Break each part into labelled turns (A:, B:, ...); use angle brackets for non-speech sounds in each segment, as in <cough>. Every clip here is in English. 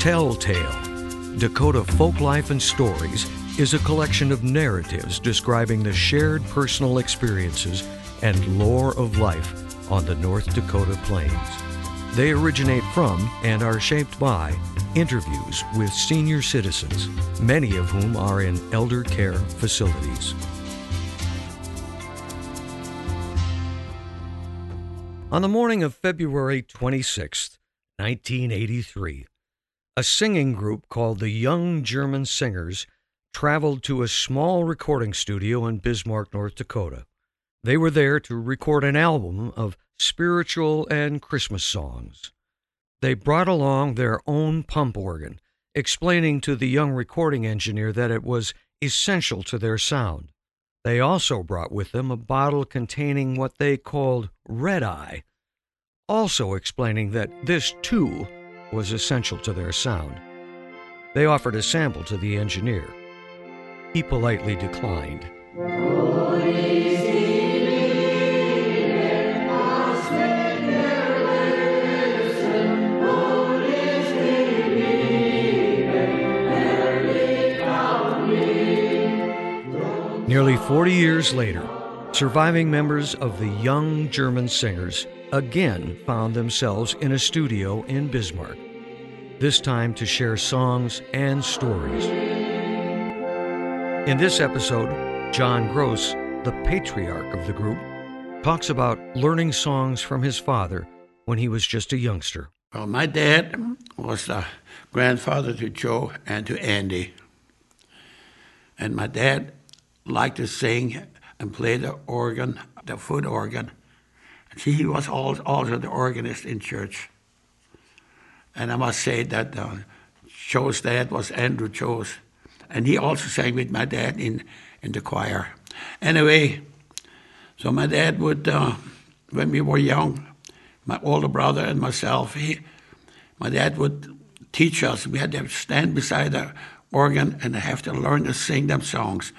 A: Telltale Dakota Folk Life and Stories is a collection of narratives describing the shared personal experiences and lore of life on the North Dakota Plains. They originate from and are shaped by interviews with senior citizens, many of whom are in elder care facilities. On the morning of February 26, 1983, a singing group called the Young German Singers traveled to a small recording studio in Bismarck, North Dakota. They were there to record an album of spiritual and Christmas songs. They brought along their own pump organ, explaining to the young recording engineer that it was essential to their sound. They also brought with them a bottle containing what they called red eye, also explaining that this, too, was essential to their sound. They offered a sample to the engineer. He politely declined. Nearly 40 years later, surviving members of the young German singers again found themselves in a studio in Bismarck, this time to share songs and stories. In this episode, John Gross, the patriarch of the group, talks about learning songs from his father when he was just a youngster.
B: Well, my dad was the grandfather to Joe and to Andy. And my dad liked to sing and play the organ, the foot organ. He was also the organist in church. And I must say that uh, Joe's dad was Andrew Johs. And he also sang with my dad in, in the choir. Anyway, so my dad would, uh, when we were young, my older brother and myself, he, my dad would teach us. We had to stand beside the organ and have to learn to sing them songs.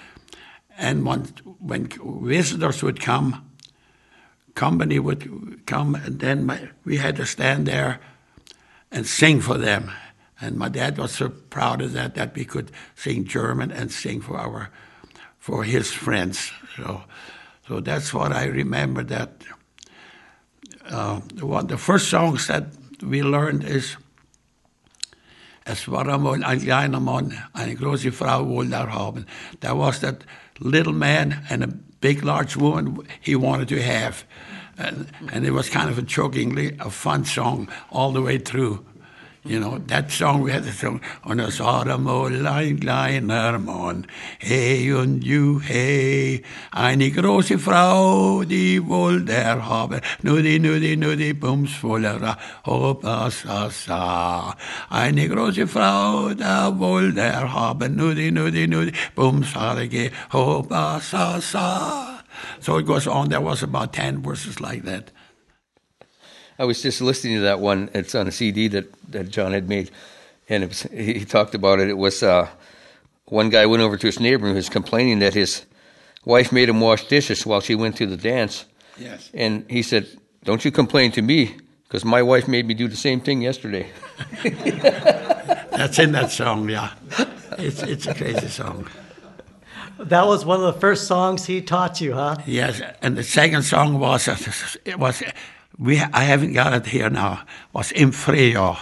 B: And when, when visitors would come, company would come, and then my, we had to stand there and sing for them. And my dad was so proud of that that we could sing German and sing for our for his friends. So, so that's what I remember. That uh, one, the first songs that we learned is. Es war einmal ein kleiner Mann, eine große Frau wohl haben. That was that little man and a big, large woman he wanted to have. And, and it was kind of a chokingly a fun song all the way through. You know, that song we had to sing, und es war einmal ein kleiner Mann, hey und you, hey, eine große Frau, die wohl der habe, die, nur die Bums voller Hoppa, sa, sa. Eine große Frau, da wohl der habe, die, nur die Bums harige, Hoppa, sa, sa. So it goes on, there was about 10 verses like that.
C: I was just listening to that one. It's on a CD that, that John had made, and was, he talked about it. It was uh, one guy went over to his neighbor and was complaining that his wife made him wash dishes while she went to the dance.
B: Yes.
C: And he said, "Don't you complain to me, because my wife made me do the same thing yesterday." <laughs>
B: That's in that song, yeah. It's it's a crazy song.
D: That was one of the first songs he taught you, huh?
B: Yes, and the second song was it was we I haven't got it here now. Was in Freo.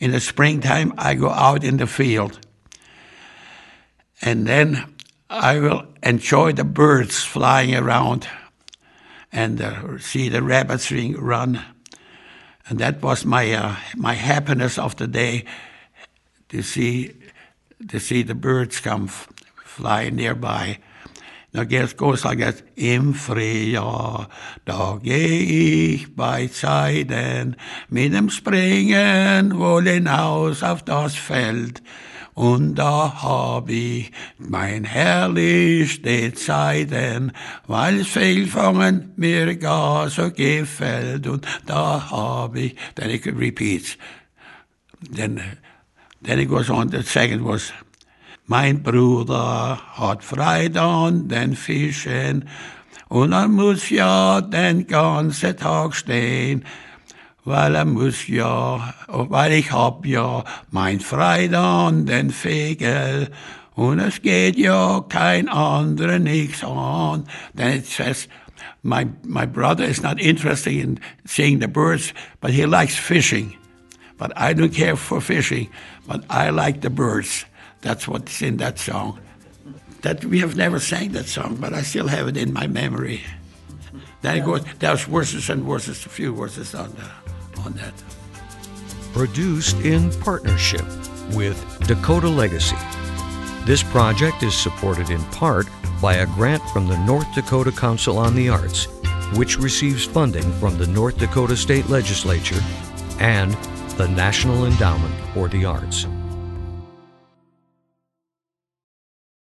B: In the springtime, I go out in the field, and then I will enjoy the birds flying around, and uh, see the rabbits run, and that was my uh, my happiness of the day to see to see the birds come flying nearby. Now it goes like that. Im Frühjahr, da geh ich bei Zeiten mit dem Springen wohl hinaus auf das Feld. Und da hab ich mein herrlichste Zeiten, weil Fehlfangen mir gar so gefällt. Und da hab ich, then it repeats. Then, then it goes on, the second was, mein Bruder hat Freude den Fischen und er muss ja den ganzen Tag stehen, weil er muss ja, weil ich hab ja mein Freude den Fegel. Und es geht ja kein anderer nichts an. Then it says, my, my brother is not interested in seeing the birds, but he likes fishing. But I don't care for fishing, but I like the birds. That's what's in that song. That we have never sang that song, but I still have it in my memory. Then it goes, there's verses and verses, a few verses on, the, on that.
A: Produced in partnership with Dakota Legacy. This project is supported in part by a grant from the North Dakota Council on the Arts, which receives funding from the North Dakota State Legislature and the National Endowment for the Arts.